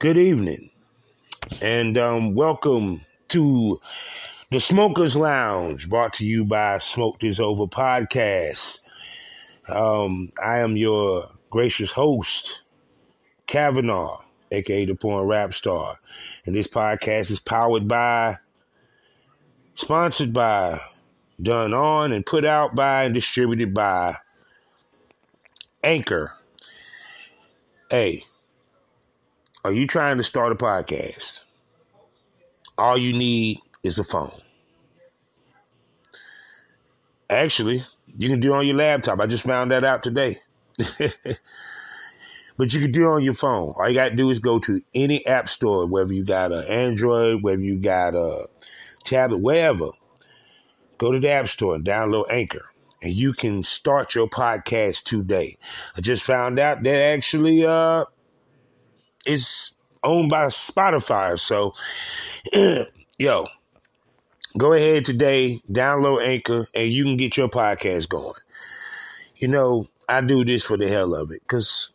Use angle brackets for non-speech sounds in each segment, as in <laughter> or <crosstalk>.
Good evening and um, welcome to the Smokers Lounge brought to you by Smoke This Over Podcast. Um, I am your gracious host, Kavanaugh, aka the Porn Rap Star. And this podcast is powered by, sponsored by, done on, and put out by, and distributed by Anchor. Hey, are you trying to start a podcast? All you need is a phone. Actually, you can do it on your laptop. I just found that out today. <laughs> but you can do it on your phone. All you got to do is go to any app store, whether you got an Android, whether you got a tablet, wherever. Go to the app store and download Anchor, and you can start your podcast today. I just found out that actually uh, it's owned by Spotify. So, <clears throat> yo, go ahead today, download Anchor, and you can get your podcast going. You know, I do this for the hell of it because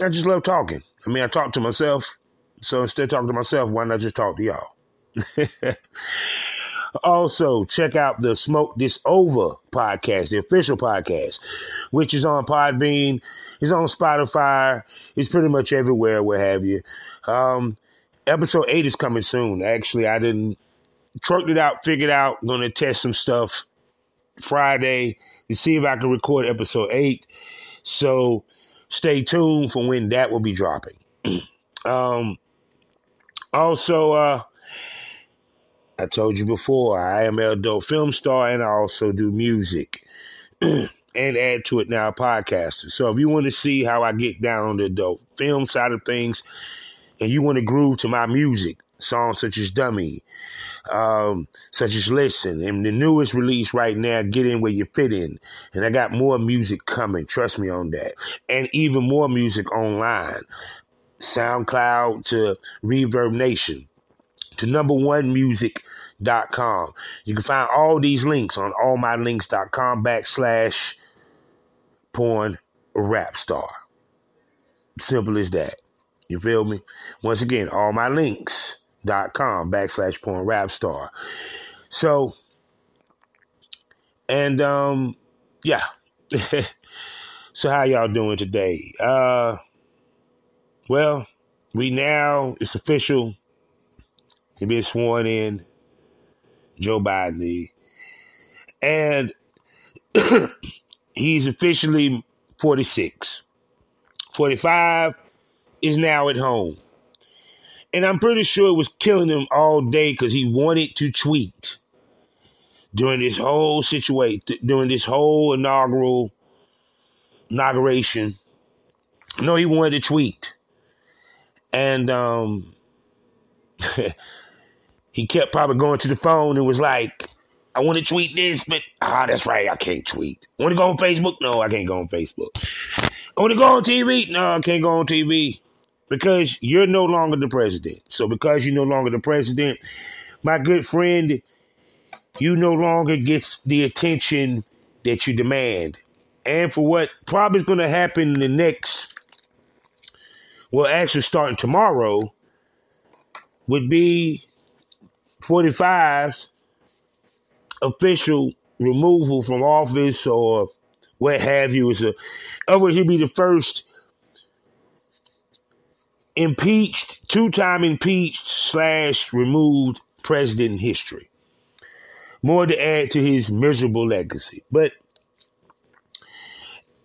I just love talking. I mean, I talk to myself. So instead of talking to myself, why not just talk to y'all? <laughs> also, check out the Smoke This Over podcast, the official podcast, which is on Podbean, is on Spotify, it's pretty much everywhere, what have you. Um, episode eight is coming soon. Actually, I didn't trucked it out, figured out, gonna test some stuff Friday to see if I can record episode eight. So stay tuned for when that will be dropping. <clears throat> um, also, uh, I told you before, I am an adult film star and I also do music <clears throat> and add to it now podcaster. So if you want to see how I get down on the adult film side of things and you want to groove to my music, songs such as Dummy, um, such as Listen, and the newest release right now, Get In Where You Fit In. And I got more music coming, trust me on that. And even more music online. SoundCloud to Reverb Nation to number one music.com. You can find all these links on allmylinks.com backslash porn rap star. Simple as that. You feel me? Once again, all my links dot com backslash porn rap star. So, and um, yeah. <laughs> so how y'all doing today? Uh, well, we now it's official. He been sworn in, Joe Biden, and <clears throat> he's officially 46. 45 is now at home. And I'm pretty sure it was killing him all day because he wanted to tweet during this whole situation, during this whole inaugural inauguration. No, he wanted to tweet. And um <laughs> he kept probably going to the phone and was like, I want to tweet this, but ah, that's right, I can't tweet. I want to go on Facebook? No, I can't go on Facebook. I want to go on TV? No, I can't go on TV because you're no longer the president. So because you're no longer the president, my good friend, you no longer gets the attention that you demand. And for what probably is going to happen in the next, well, actually starting tomorrow, would be 45's official removal from office or what have you. Is a, otherwise, he'll be the first impeached, two time impeached slash removed president in history. More to add to his miserable legacy. But,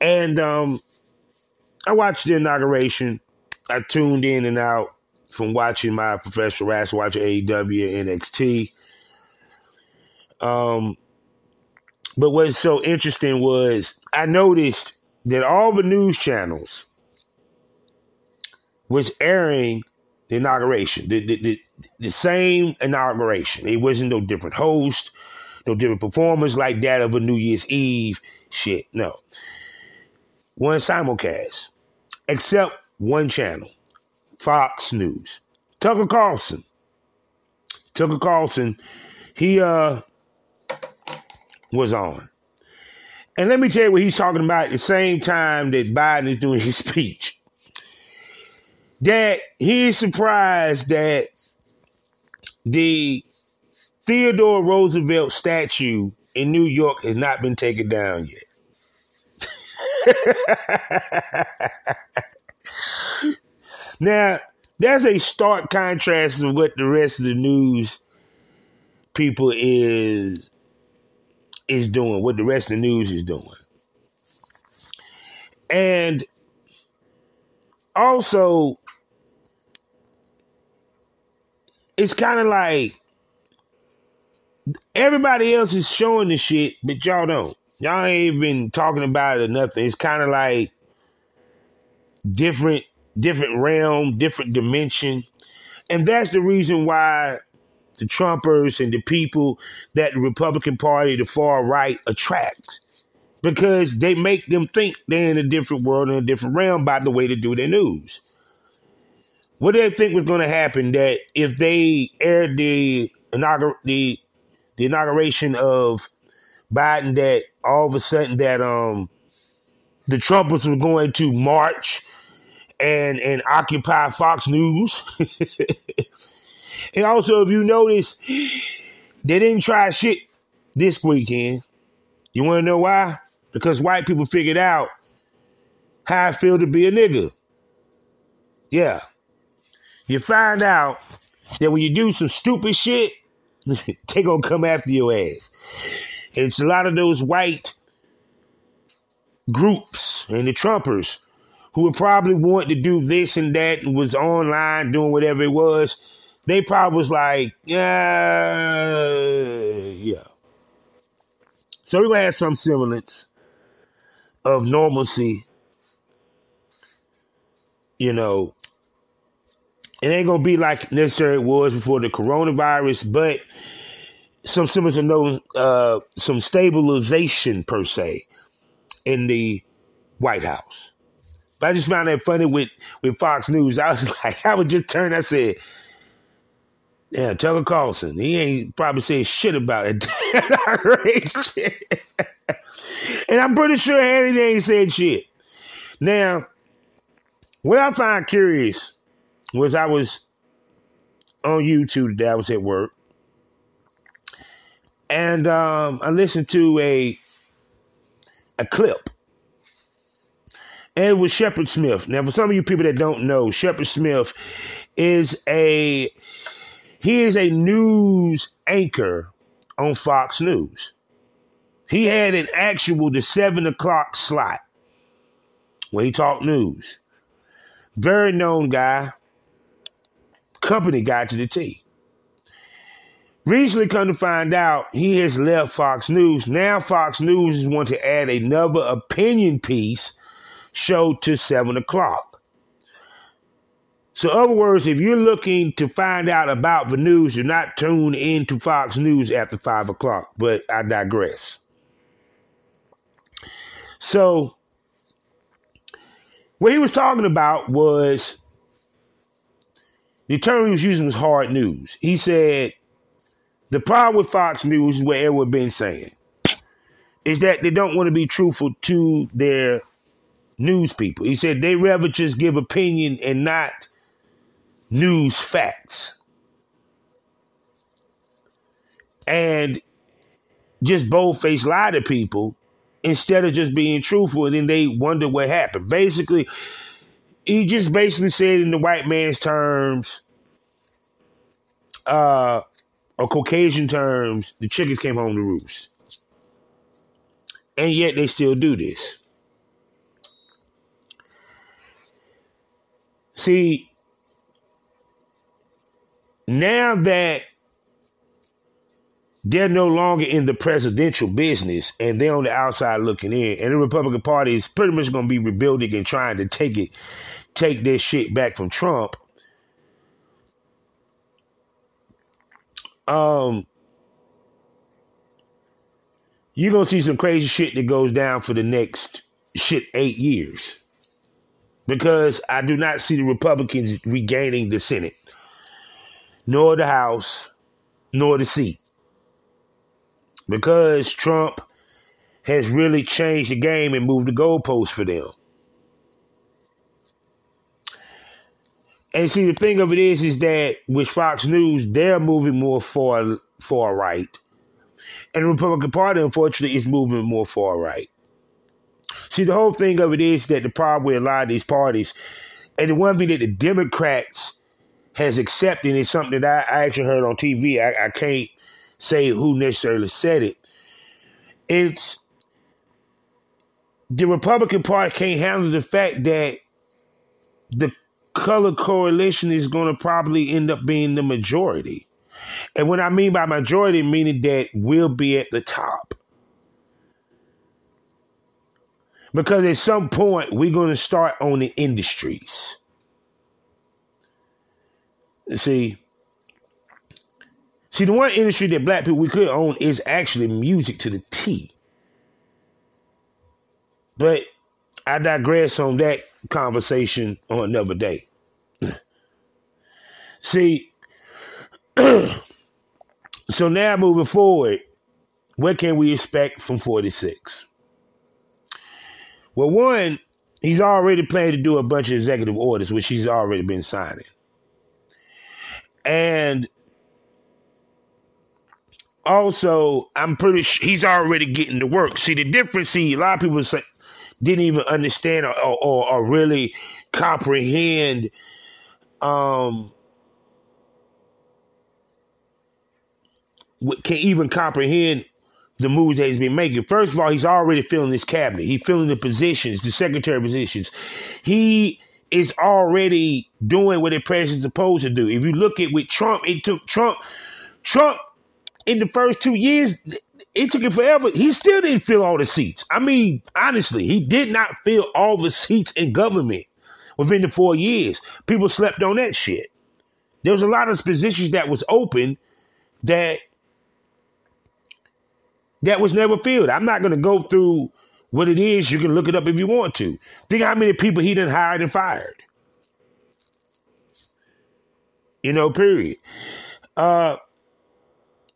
and um, I watched the inauguration. I tuned in and out from watching my professional wrestling, watching AEW and NXT. Um, but what's so interesting was I noticed that all the news channels was airing the inauguration, the, the, the, the same inauguration. It wasn't no different host, no different performers like that of a New Year's Eve shit. No. One simulcast, except one channel, Fox News. Tucker Carlson. Tucker Carlson, he uh was on. And let me tell you what he's talking about at the same time that Biden is doing his <laughs> speech. That he is surprised that the Theodore Roosevelt statue in New York has not been taken down yet. <laughs> now, that's a stark contrast of what the rest of the news people is is doing, what the rest of the news is doing. And also, it's kind of like everybody else is showing the shit, but y'all don't. Y'all ain't even talking about it or nothing. It's kind of like different, different realm, different dimension. And that's the reason why the Trumpers and the people that the Republican Party, the far right, attract. Because they make them think they're in a different world, in a different realm by the way they do their news. What do they think was going to happen that if they aired the, inaugur- the, the inauguration of Biden, that all of a sudden that um the Trumpers were going to march and and occupy Fox News <laughs> And also, if you notice, they didn't try shit this weekend. You want to know why? Because white people figured out how I feel to be a nigga. Yeah. You find out that when you do some stupid shit, <laughs> they gonna come after your ass. It's a lot of those white groups and the Trumpers who would probably want to do this and that and was online doing whatever it was they probably was like, yeah, yeah. So we're gonna have some semblance of normalcy. You know, it ain't gonna be like necessarily it was before the coronavirus, but some semblance of no, uh, some stabilization per se in the White House. But I just found that funny with with Fox News. I was <laughs> like, I would just turn. I said, yeah, Tucker Carlson. He ain't probably saying shit about it. <laughs> and I'm pretty sure Hannity ain't said shit. Now, what I find curious was I was on YouTube today. I was at work. And um, I listened to a a clip. And it was Shepard Smith. Now, for some of you people that don't know, Shepard Smith is a he is a news anchor on Fox News. He had an actual the seven o'clock slot where he talked news. Very known guy, company guy to the T. Recently, come to find out, he has left Fox News. Now, Fox News is wanting to add another opinion piece show to seven o'clock. So, other words, if you're looking to find out about the news, you're not tuned into Fox News after five o'clock. But I digress. So, what he was talking about was the term he was using was hard news. He said the problem with Fox News is what everyone been saying is that they don't want to be truthful to their news people. He said they rather just give opinion and not news facts. And just boldface lie to people instead of just being truthful and then they wonder what happened. Basically, he just basically said in the white man's terms, uh, or Caucasian terms, the chickens came home to roost. And yet they still do this. See, now that they're no longer in the presidential business and they're on the outside looking in, and the Republican Party is pretty much going to be rebuilding and trying to take it, take their shit back from Trump. Um, you're gonna see some crazy shit that goes down for the next shit eight years because I do not see the Republicans regaining the Senate, nor the House, nor the seat. Because Trump has really changed the game and moved the goalposts for them. And see, the thing of it is, is that with Fox News, they're moving more far far right, and the Republican Party, unfortunately, is moving more far right. See, the whole thing of it is that the problem with a lot of these parties, and the one thing that the Democrats has accepted is something that I, I actually heard on TV. I, I can't say who necessarily said it. It's the Republican Party can't handle the fact that the color coalition is going to probably end up being the majority. And what I mean by majority, meaning that we'll be at the top. Because at some point, we're going to start owning industries. See, see, the one industry that black people we could own is actually music to the T. But I digress on that conversation on another day. <clears throat> See, <clears throat> so now moving forward, what can we expect from 46? Well, one, he's already planning to do a bunch of executive orders, which he's already been signing. And also, I'm pretty sure he's already getting to work. See, the difference, see, a lot of people say, didn't even understand or, or, or really comprehend um, can even comprehend the moves that he's been making. First of all, he's already filling his cabinet. He's filling the positions, the secretary positions. He is already doing what the president's supposed to do. If you look at with Trump, it took Trump, Trump in the first two years, it took him forever. He still didn't fill all the seats. I mean, honestly, he did not fill all the seats in government within the four years. People slept on that shit. There was a lot of positions that was open that that was never filled. I'm not going to go through what it is. You can look it up if you want to. Think how many people he done hired and fired. You know, period. Uh,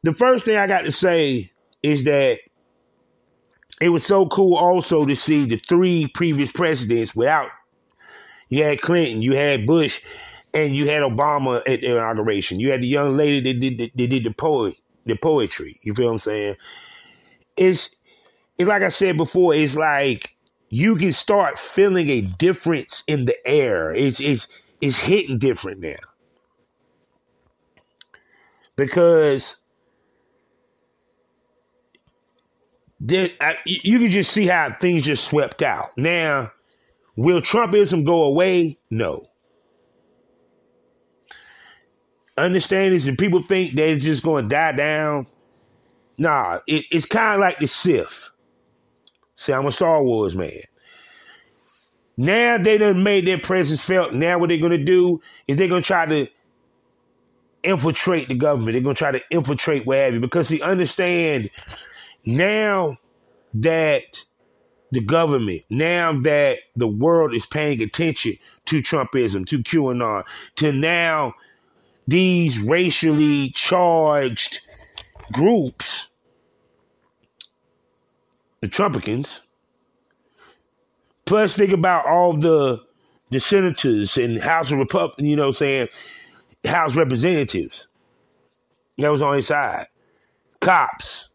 the first thing I got to say is that it was so cool also to see the three previous presidents without you had Clinton, you had Bush, and you had Obama at the inauguration. You had the young lady that did the, that did the poet, the poetry. You feel what I'm saying? It's it's like I said before, it's like you can start feeling a difference in the air. It's it's it's hitting different now. Because there, I, you can just see how things just swept out. Now, will Trumpism go away? No. Understand this, and people think they're just going to die down. Nah, it, it's kind of like the Sith. See, I'm a Star Wars man. Now they done made their presence felt. Now what they're gonna do is they're gonna try to infiltrate the government. They're gonna try to infiltrate wherever because they understand now that the government, now that the world is paying attention to Trumpism, to QAnon, to now these racially charged groups the Trumpicans. Plus, think about all the the senators and House of Republic, you know, saying House representatives that was on his side, cops,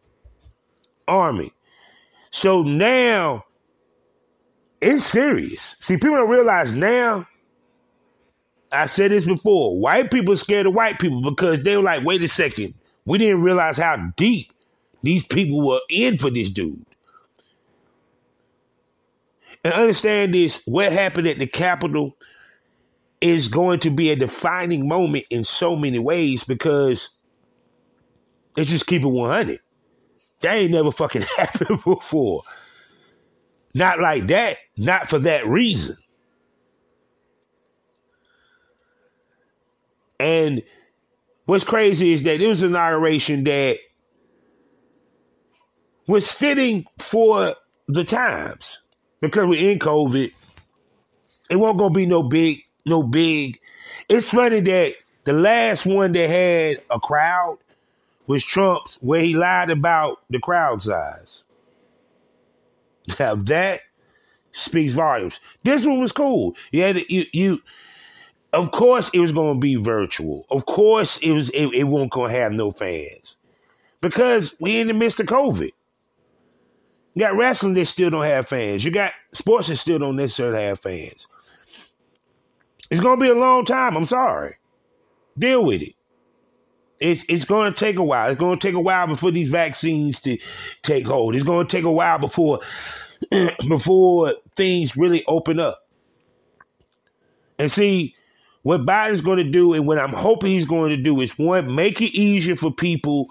army. So now it's serious. See, people don't realize now I said this before. White people scared of white people because they were like, wait a second. We didn't realize how deep these people were in for this dude. And understand this what happened at the Capitol is going to be a defining moment in so many ways because it's just keep it 100. That ain't never fucking <laughs> happened before. Not like that, not for that reason. And what's crazy is that there was an inauguration that was fitting for the times because we're in COVID. It won't gonna be no big, no big. It's funny that the last one that had a crowd was Trump's, where he lied about the crowd size. Now that speaks volumes. This one was cool. Yeah, you you. Of course, it was to be virtual. Of course, it was. It, it won't going to have no fans because we in the midst of COVID. You got wrestling that still don't have fans. You got sports that still don't necessarily have fans. It's to be a long time. I'm sorry. Deal with it. It's it's to take a while. It's to take a while before these vaccines to take hold. It's to take a while before <clears throat> before things really open up. And see, what Biden's going to do, and what I'm hoping he's going to do, is one, make it easier for people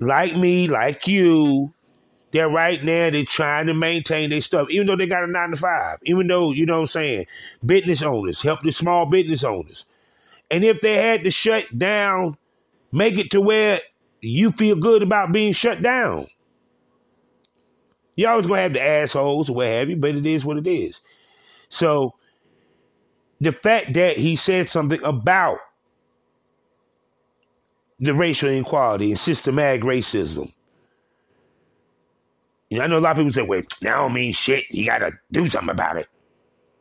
like me, like you, that right now they're trying to maintain their stuff, even though they got a nine to five, even though, you know what I'm saying, business owners, help the small business owners. And if they had to shut down, make it to where you feel good about being shut down. You always gonna have the assholes or what have you, but it is what it is. So the fact that he said something about the racial inequality and systematic racism. You know, I know a lot of people say, well, that don't mean shit. You gotta do something about it.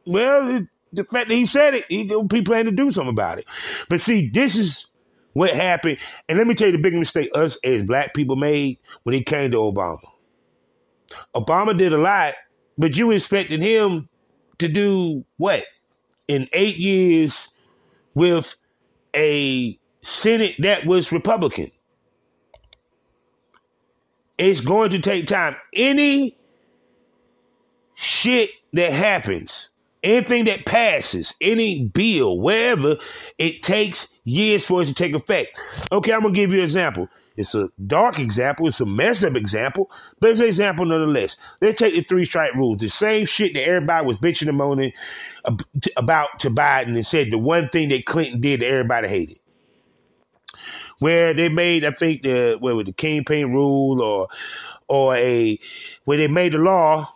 Well, it, the fact that he said it, he, people plan to do something about it. But see, this is what happened. And let me tell you the big mistake us as black people made when it came to Obama. Obama did a lot, but you expected him to do what? In eight years with a Senate that was Republican. It's going to take time. Any shit that happens, anything that passes, any bill, wherever, it takes years for it to take effect. Okay, I'm gonna give you an example. It's a dark example. It's a messed up example, but it's an example nonetheless. Let's take the three strike rules. The same shit that everybody was bitching and moaning about to Biden and said the one thing that Clinton did that everybody hated. Where they made, I think the where was the campaign rule or or a where they made a law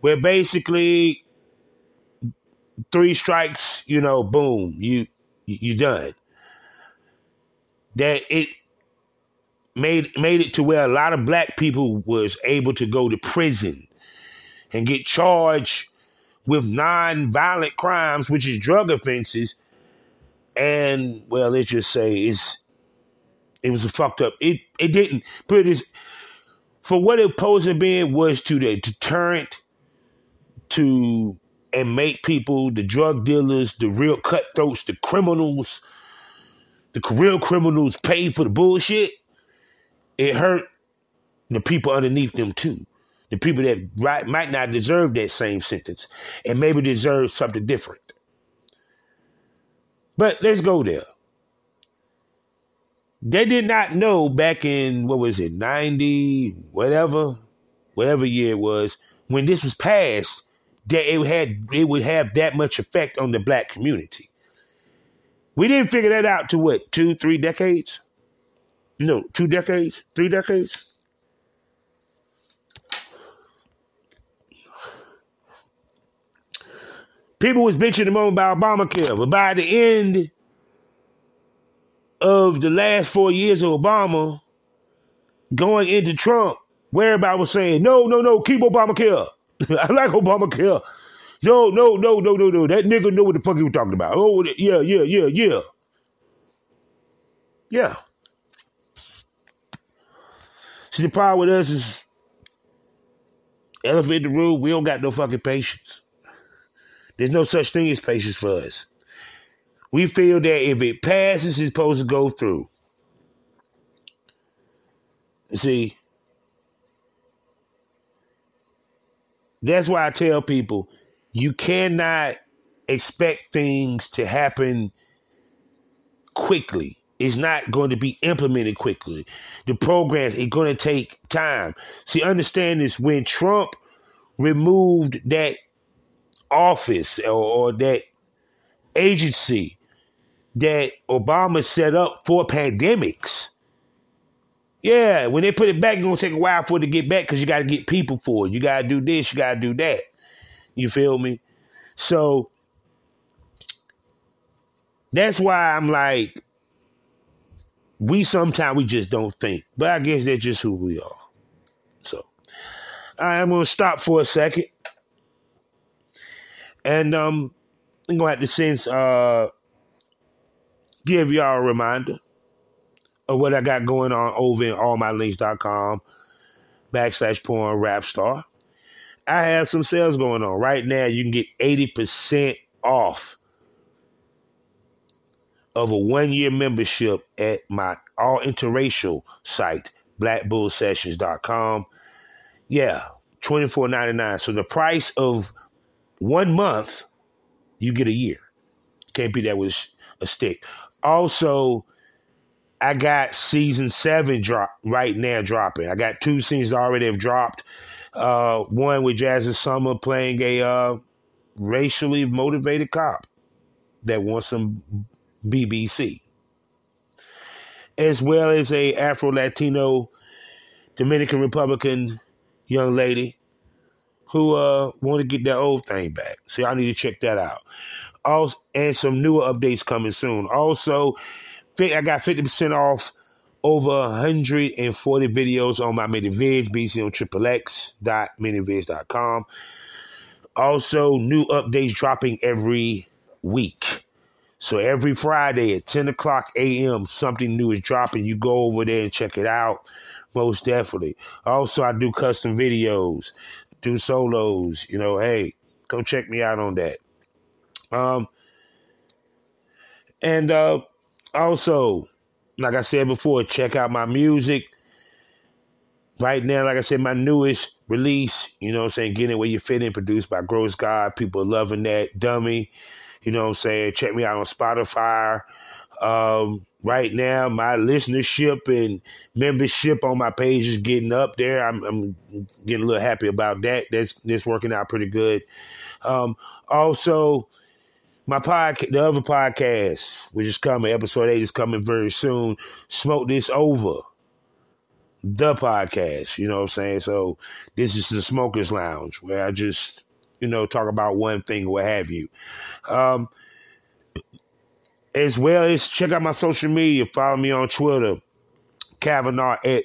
where basically three strikes, you know, boom, you you done. That it made made it to where a lot of black people was able to go to prison and get charged with non-violent crimes, which is drug offenses. And well, let's just say it's it was a fucked up. It it didn't put it for what it posed to be was to the deterrent to and make people, the drug dealers, the real cutthroats, the criminals, the real criminals pay for the bullshit it hurt the people underneath them too. The people that right, might not deserve that same sentence and maybe deserve something different. But let's go there. They did not know back in, what was it, 90, whatever, whatever year it was, when this was passed, that it had it would have that much effect on the black community. We didn't figure that out to what, two, three decades? no, two decades, three decades. People was bitching the moment about Obamacare, but by the end of the last four years of Obama, going into Trump, where everybody was saying, no, no, no, keep Obamacare. <laughs> I like Obamacare. No, no, no, no, no, no. That nigga know what the fuck he was talking about. Oh, yeah, yeah, yeah, yeah. Yeah. See, the problem with us is elephant in the room, we don't got no fucking patience. There's no such thing as patience for us. We feel that if it passes, it's supposed to go through. See, that's why I tell people you cannot expect things to happen quickly. It's not going to be implemented quickly. The programs are going to take time. See, understand this when Trump removed that office or, or that agency that Obama set up for pandemics. Yeah, when they put it back, it's gonna take a while for it to get back because you got to get people for it. You got to do this, you got to do that. You feel me? So that's why I'm like, we sometimes we just don't think, but I guess that's just who we are. So I'm gonna stop for a second, and um, I'm gonna have to sense uh give y'all a reminder of what I got going on over in allmylinks.com backslash porn rap star. I have some sales going on. Right now, you can get 80% off of a one year membership at my all interracial site, blackbullsessions.com. Yeah, twenty four ninety nine. So the price of one month, you get a year. Can't be that with a stick. Also, I got season seven drop right now dropping. I got two scenes already have dropped. Uh, one with Jasmine Summer playing a uh, racially motivated cop that wants some BBC, as well as a Afro Latino Dominican Republican young lady who uh want to get that old thing back. See, I need to check that out. Also, and some newer updates coming soon. Also, I got 50% off over 140 videos on my ManyVids, BC on triplexminivids.com. Also, new updates dropping every week. So every Friday at 10 o'clock a.m., something new is dropping. You go over there and check it out. Most definitely. Also, I do custom videos, do solos. You know, hey, go check me out on that. Um, and uh, also, like I said before, check out my music. Right now, like I said, my newest release, you know I'm saying, Getting It Where You Fit In, produced by Gross God. People loving that. Dummy. You know I'm saying? Check me out on Spotify. Um, right now, my listenership and membership on my page is getting up there. I'm, I'm getting a little happy about that. That's that's working out pretty good. Um, also, my podcast, the other podcast, which is coming, episode eight is coming very soon. Smoke this over. The podcast, you know what I'm saying? So this is the Smokers Lounge where I just, you know, talk about one thing, what have you. Um, as well as check out my social media. Follow me on Twitter, Kavanaugh at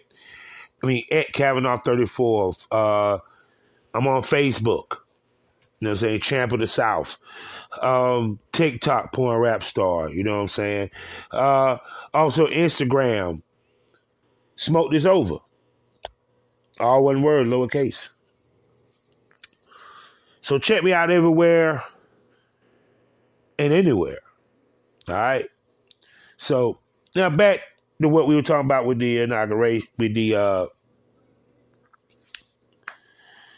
I mean at Kavanaugh thirty four. Uh, I'm on Facebook. You know what I'm saying? Champ of the South. Um, TikTok porn rap star. You know what I'm saying? Uh, also Instagram. Smoke this over. All one word, lowercase. So check me out everywhere and anywhere. All right. So now back to what we were talking about with the inauguration, with the uh,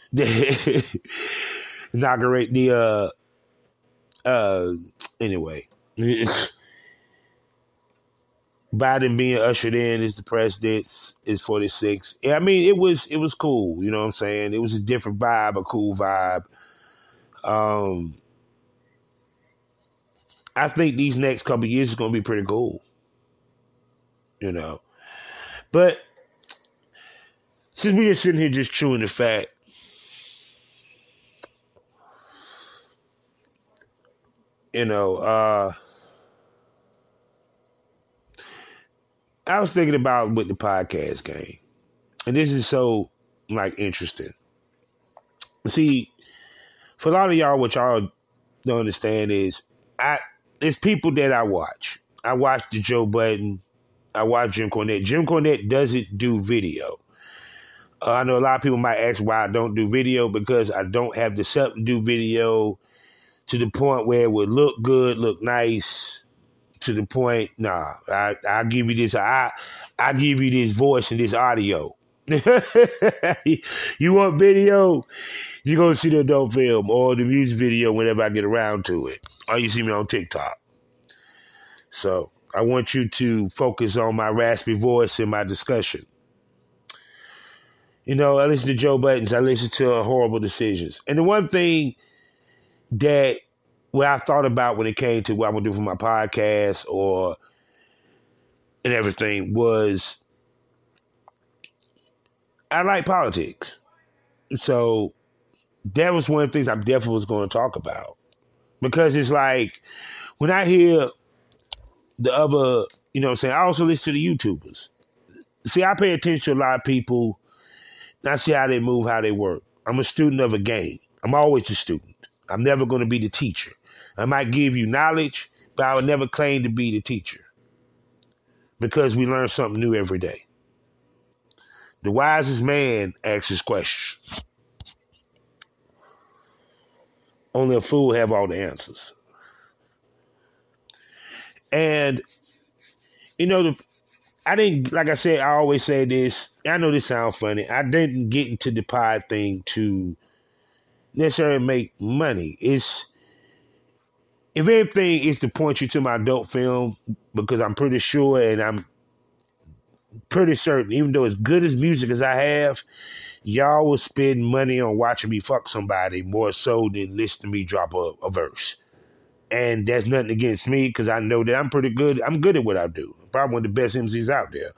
<laughs> the inaugurate the uh uh anyway. Biden being ushered in as the president is 46. I mean it was it was cool, you know what I'm saying? It was a different vibe, a cool vibe. Um I think these next couple years is going to be pretty cool. You know, but since we're sitting here just chewing the fat, you know, uh, I was thinking about with the podcast game, and this is so like interesting. See, for a lot of y'all, what y'all don't understand is I it's people that I watch. I watch the Joe Budden. I watch Jim Cornette. Jim Cornette doesn't do video. Uh, I know a lot of people might ask why I don't do video because I don't have the set to do video to the point where it would look good, look nice, to the point. Nah, I I give you this. I I give you this voice and this audio. <laughs> you want video? You gonna see the adult film or the music video whenever I get around to it, or you see me on TikTok. So I want you to focus on my raspy voice in my discussion. You know, I listen to Joe Budden's. I listen to horrible decisions. And the one thing that what I thought about when it came to what I'm gonna do for my podcast or and everything was I like politics. So that was one of the things I definitely was going to talk about. Because it's like when I hear the other, you know I'm saying, I also listen to the YouTubers. See, I pay attention to a lot of people, I see how they move, how they work. I'm a student of a game. I'm always a student. I'm never going to be the teacher. I might give you knowledge, but I would never claim to be the teacher because we learn something new every day. The wisest man asks his questions. Only a fool have all the answers. And you know, the I didn't like I said, I always say this. I know this sounds funny. I didn't get into the pod thing to necessarily make money. It's if anything, is to point you to my adult film because I'm pretty sure and I'm pretty certain, even though as good as music as I have, y'all will spend money on watching me fuck somebody more so than listen to me drop a, a verse. And that's nothing against me because I know that I'm pretty good. I'm good at what I do. Probably one of the best MCs out there.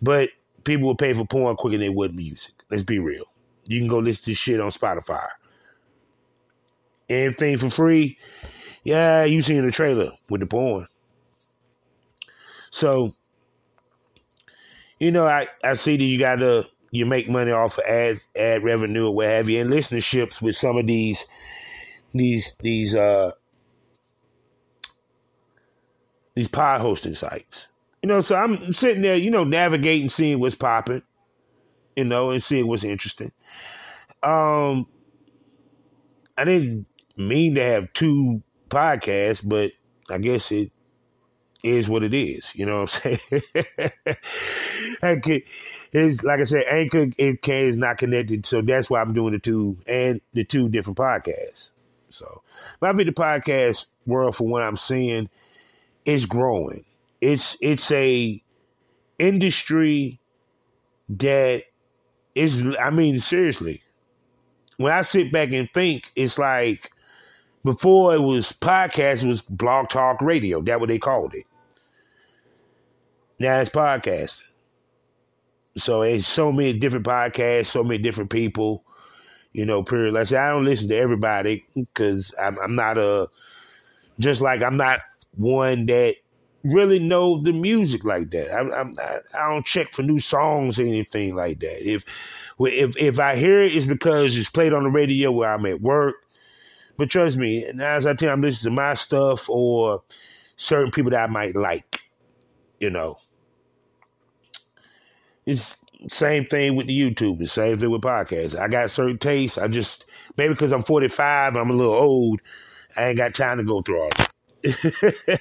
But people will pay for porn quicker than they would music. Let's be real. You can go listen to shit on Spotify. Anything for free, yeah, you seen the trailer with the porn. So, you know, I, I see that you gotta you make money off of ad ad revenue or what have you, and listenerships with some of these these these uh these pod hosting sites. You know, so I'm sitting there, you know, navigating, seeing what's popping, you know, and seeing what's interesting. Um I didn't mean to have two podcasts, but I guess it is what it is. You know what I'm saying? <laughs> it's like I said, Anchor it can is not connected, so that's why I'm doing the two and the two different podcasts. So, I think the podcast world, for what I'm seeing, is growing. It's it's a industry that is. I mean, seriously, when I sit back and think, it's like before it was podcast, it was blog talk radio. That's what they called it. Now it's podcast. So it's so many different podcasts, so many different people. You know, period. Like I said, I don't listen to everybody because I'm, I'm not a just like I'm not one that really know the music like that. I'm, I'm not, I don't check for new songs or anything like that. If if if I hear it, it's because it's played on the radio where I'm at work but trust me, now as I tell you, I'm listening to my stuff or certain people that I might like, you know. It's same thing with the YouTube. The same thing with podcasts. I got certain tastes. I just maybe because I'm 45, I'm a little old. I ain't got time to go through all <laughs>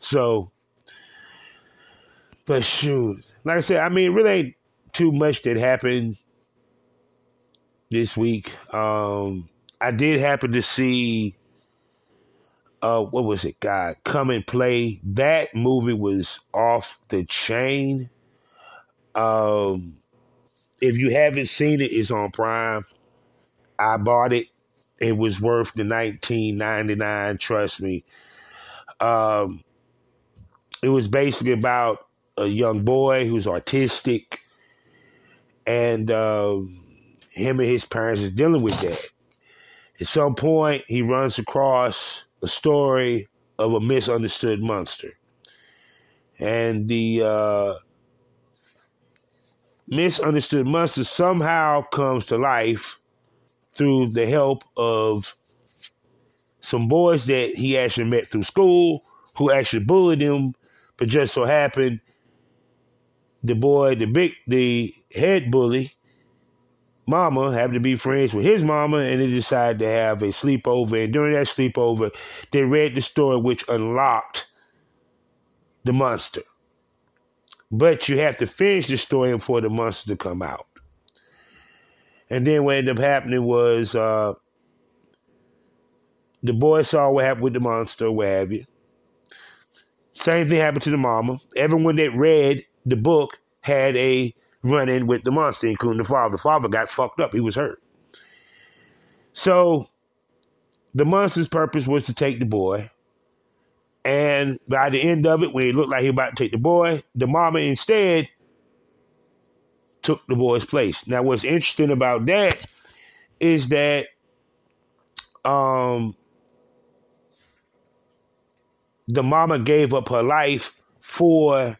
so, but shoot, like I said, I mean, really ain't too much that happened this week. Um, I did happen to see uh what was it, God, Come and Play. That movie was off the chain. Um if you haven't seen it, it's on Prime. I bought it. It was worth the nineteen ninety nine, trust me. Um it was basically about a young boy who's artistic and um him and his parents is dealing with that. At some point, he runs across a story of a misunderstood monster. And the uh, misunderstood monster somehow comes to life through the help of some boys that he actually met through school who actually bullied him, but just so happened the boy, the big, the head bully, mama happened to be friends with his mama, and they decided to have a sleepover. And during that sleepover, they read the story which unlocked the monster. But you have to finish the story for the monster to come out. And then what ended up happening was uh, the boy saw what happened with the monster, what have you. Same thing happened to the mama. Everyone that read the book had a run in with the monster, including the father. The father got fucked up. He was hurt. So the monster's purpose was to take the boy. And by the end of it, when it looked like he was about to take the boy, the mama instead took the boy's place. Now, what's interesting about that is that um, the mama gave up her life for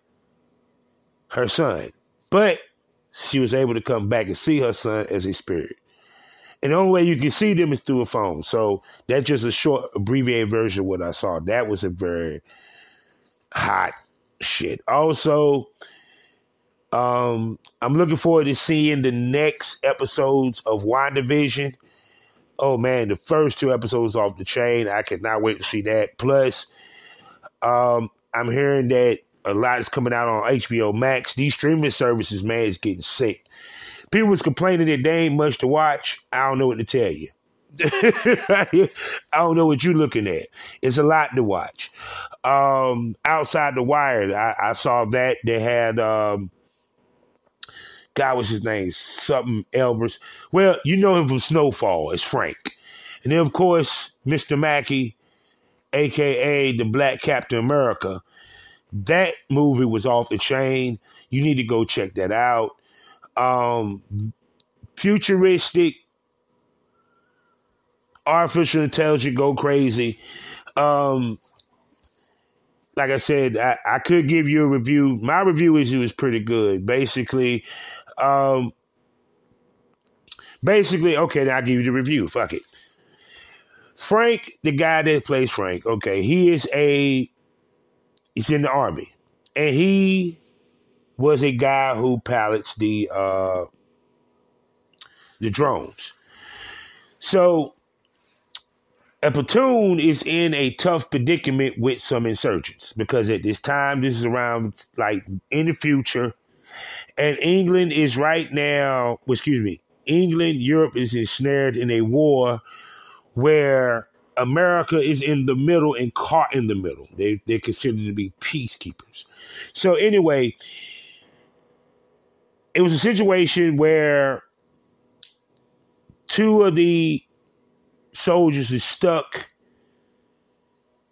her son, but she was able to come back and see her son as a spirit. And the only way you can see them is through a phone. So that's just a short, abbreviated version of what I saw. That was a very hot shit. Also, um, I'm looking forward to seeing the next episodes of WandaVision. Oh man, the first two episodes off the chain. I cannot wait to see that. Plus, um, I'm hearing that a lot is coming out on HBO Max. These streaming services, man, is getting sick. People was complaining that they ain't much to watch. I don't know what to tell you. <laughs> I don't know what you're looking at. It's a lot to watch. Um, outside the wire, I, I saw that they had um, God, what's his name? Something Elbers. Well, you know him from Snowfall. It's Frank. And then, of course, Mr. Mackie, aka the Black Captain America. That movie was off the chain. You need to go check that out. Um, futuristic, artificial intelligence, go crazy. Um, like I said, I, I could give you a review. My review is it was pretty good. Basically, um, basically, okay, now I'll give you the review. Fuck it. Frank, the guy that plays Frank, okay, he is a he's in the army. And he was a guy who pilots the uh the drones. So a platoon is in a tough predicament with some insurgents because at this time, this is around like in the future, and England is right now, excuse me, England, Europe is ensnared in a war where America is in the middle and caught in the middle. They they're considered to be peacekeepers. So anyway, it was a situation where two of the soldiers are stuck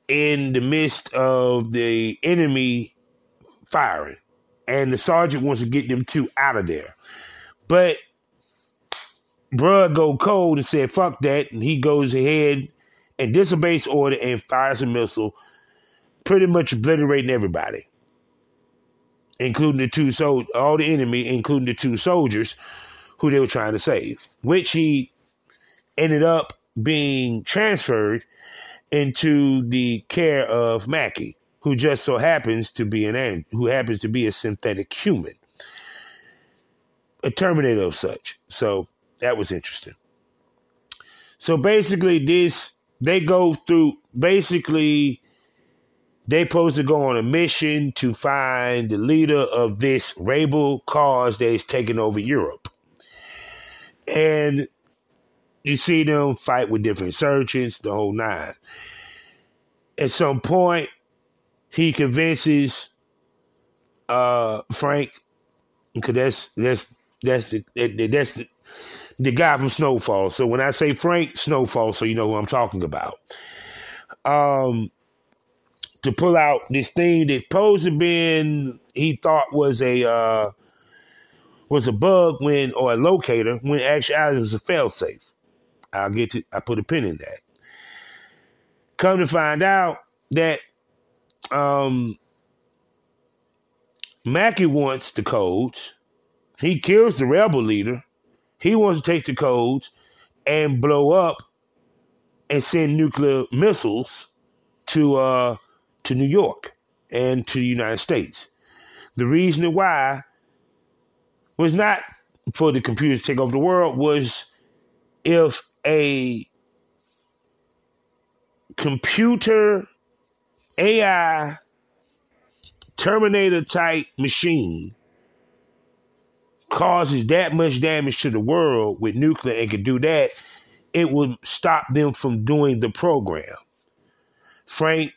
in the midst of the enemy firing and the sergeant wants to get them two out of there. But bruh go cold and said, fuck that. And he goes ahead and disobeys order and fires a missile, pretty much obliterating everybody, including the two so all the enemy, including the two soldiers who they were trying to save, which he ended up being transferred into the care of Mackie who just so happens to be an who happens to be a synthetic human, a terminator of such. So that was interesting. So basically, this they go through. Basically, they supposed to go on a mission to find the leader of this rebel cause that is taking over Europe, and you see them fight with different insurgents, the whole nine. At some point, he convinces uh, Frank because that's that's that's the that's the, the guy from Snowfall. So when I say Frank Snowfall, so you know who I'm talking about. Um, to pull out this thing that supposed to been he thought was a uh, was a bug when or a locator when actually it was a failsafe. I'll get to I put a pin in that. Come to find out that um, Mackie wants the codes. He kills the rebel leader. He wants to take the codes and blow up and send nuclear missiles to uh, to New York and to the United States. The reason why was not for the computers to take over the world was if a computer AI Terminator type machine causes that much damage to the world with nuclear and can do that, it would stop them from doing the program. Frank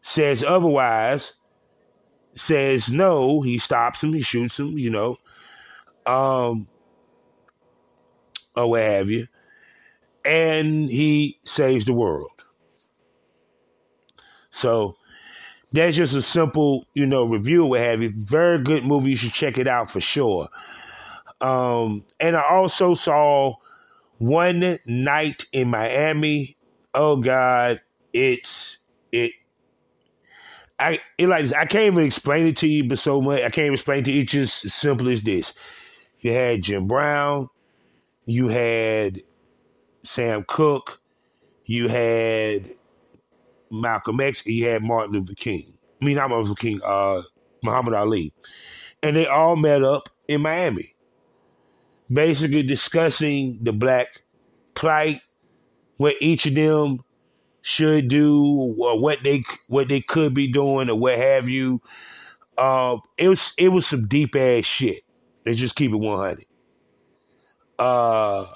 says otherwise, says no, he stops him, he shoots him, you know, um, or what have you, and he saves the world. So that's just a simple, you know, review what have you. Very good movie. You should check it out for sure. Um, and I also saw One Night in Miami. Oh God, it's it. I it like I can't even explain it to you, but so much I can't explain it to you. It's just as simple as this. You had Jim Brown, you had Sam Cooke, you had Malcolm X, and you had Martin Luther King. I mean, not Martin Luther King, uh, Muhammad Ali. And they all met up in Miami, basically discussing the black plight, what each of them should do, or what they what they could be doing, or what have you. Uh, it was it was some deep ass shit. Let's just keep it one hundred. Uh,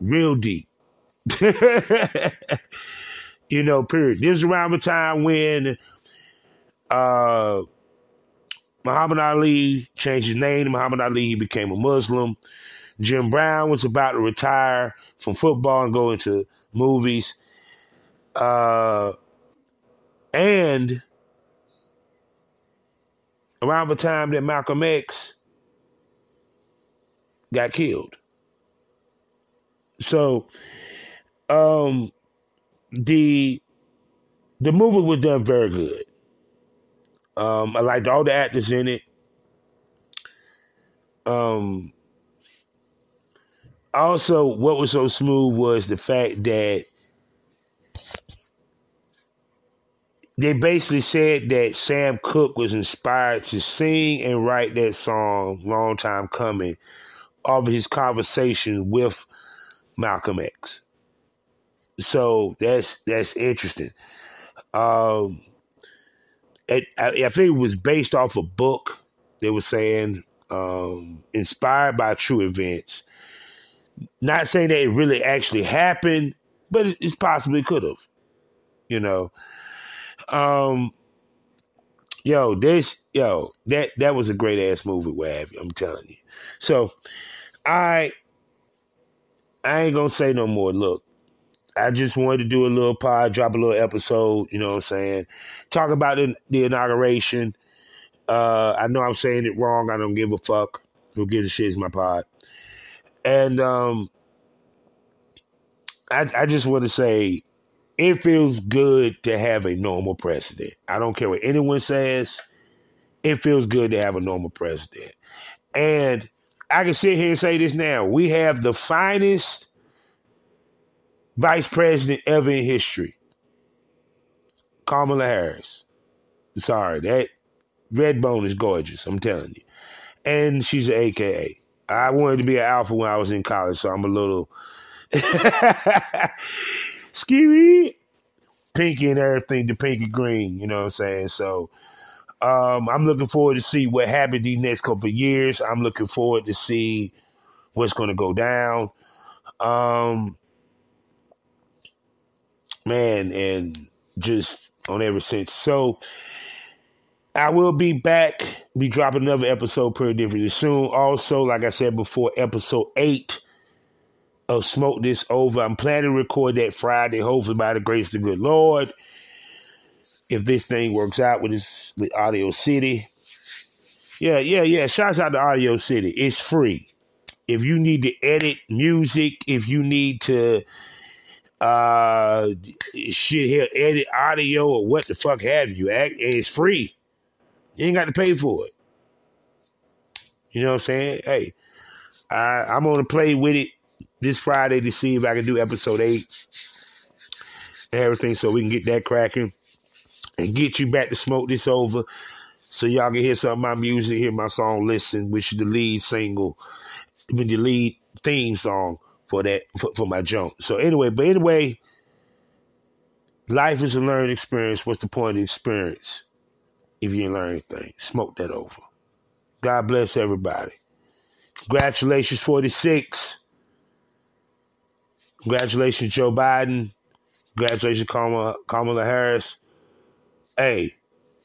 real deep. <laughs> you know, period. This is around the time when uh, Muhammad Ali changed his name to Muhammad Ali. He became a Muslim. Jim Brown was about to retire from football and go into movies. Uh, and around the time that Malcolm X got killed. So, um, the the movie was done very good. Um, I liked all the actors in it. Um, also, what was so smooth was the fact that they basically said that Sam Cooke was inspired to sing and write that song "Long Time Coming" of his conversation with Malcolm X. So that's that's interesting. Um, it, I, I, think it was based off a book. They were saying um, inspired by true events. Not saying that it really actually happened, but it, it's possibly could have. You know, um, yo, this yo that that was a great ass movie. What? I'm telling you. So, I I ain't gonna say no more. Look, I just wanted to do a little pod, drop a little episode, you know what I'm saying? Talk about the, the inauguration. Uh, I know I'm saying it wrong. I don't give a fuck. Who gives a shit is my pod. And um, I, I just want to say it feels good to have a normal president. I don't care what anyone says. It feels good to have a normal president. And I can sit here and say this now. We have the finest vice president ever in history. Kamala Harris. Sorry, that red bone is gorgeous. I'm telling you, and she's an AKA. I wanted to be an alpha when I was in college, so I'm a little <laughs> scary, pinky and everything, the pinky green. You know what I'm saying? So. Um, I'm looking forward to see what happens these next couple of years. I'm looking forward to see what's going to go down. Um, man, and just on ever since. So I will be back, be dropping another episode pretty differently soon. Also, like I said before, episode eight of Smoke This Over. I'm planning to record that Friday, hopefully by the grace of the good Lord. If this thing works out with this with Audacity. Yeah, yeah, yeah. Shouts out to Audacity. It's free. If you need to edit music, if you need to uh shit here, edit audio or what the fuck have you. It's free. You ain't got to pay for it. You know what I'm saying? Hey, I, I'm gonna play with it this Friday to see if I can do episode eight and everything so we can get that cracking and get you back to smoke this over so y'all can hear some of my music, hear my song Listen, which is the lead single. been the lead theme song for that for, for my jump. So anyway, but anyway, life is a learning experience. What's the point of the experience if you didn't learn anything? Smoke that over. God bless everybody. Congratulations, 46. Congratulations, Joe Biden. Congratulations, Kamala, Kamala Harris. Hey,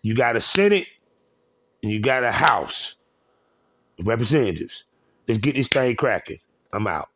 you got a Senate and you got a House of Representatives. Let's get this thing cracking. I'm out.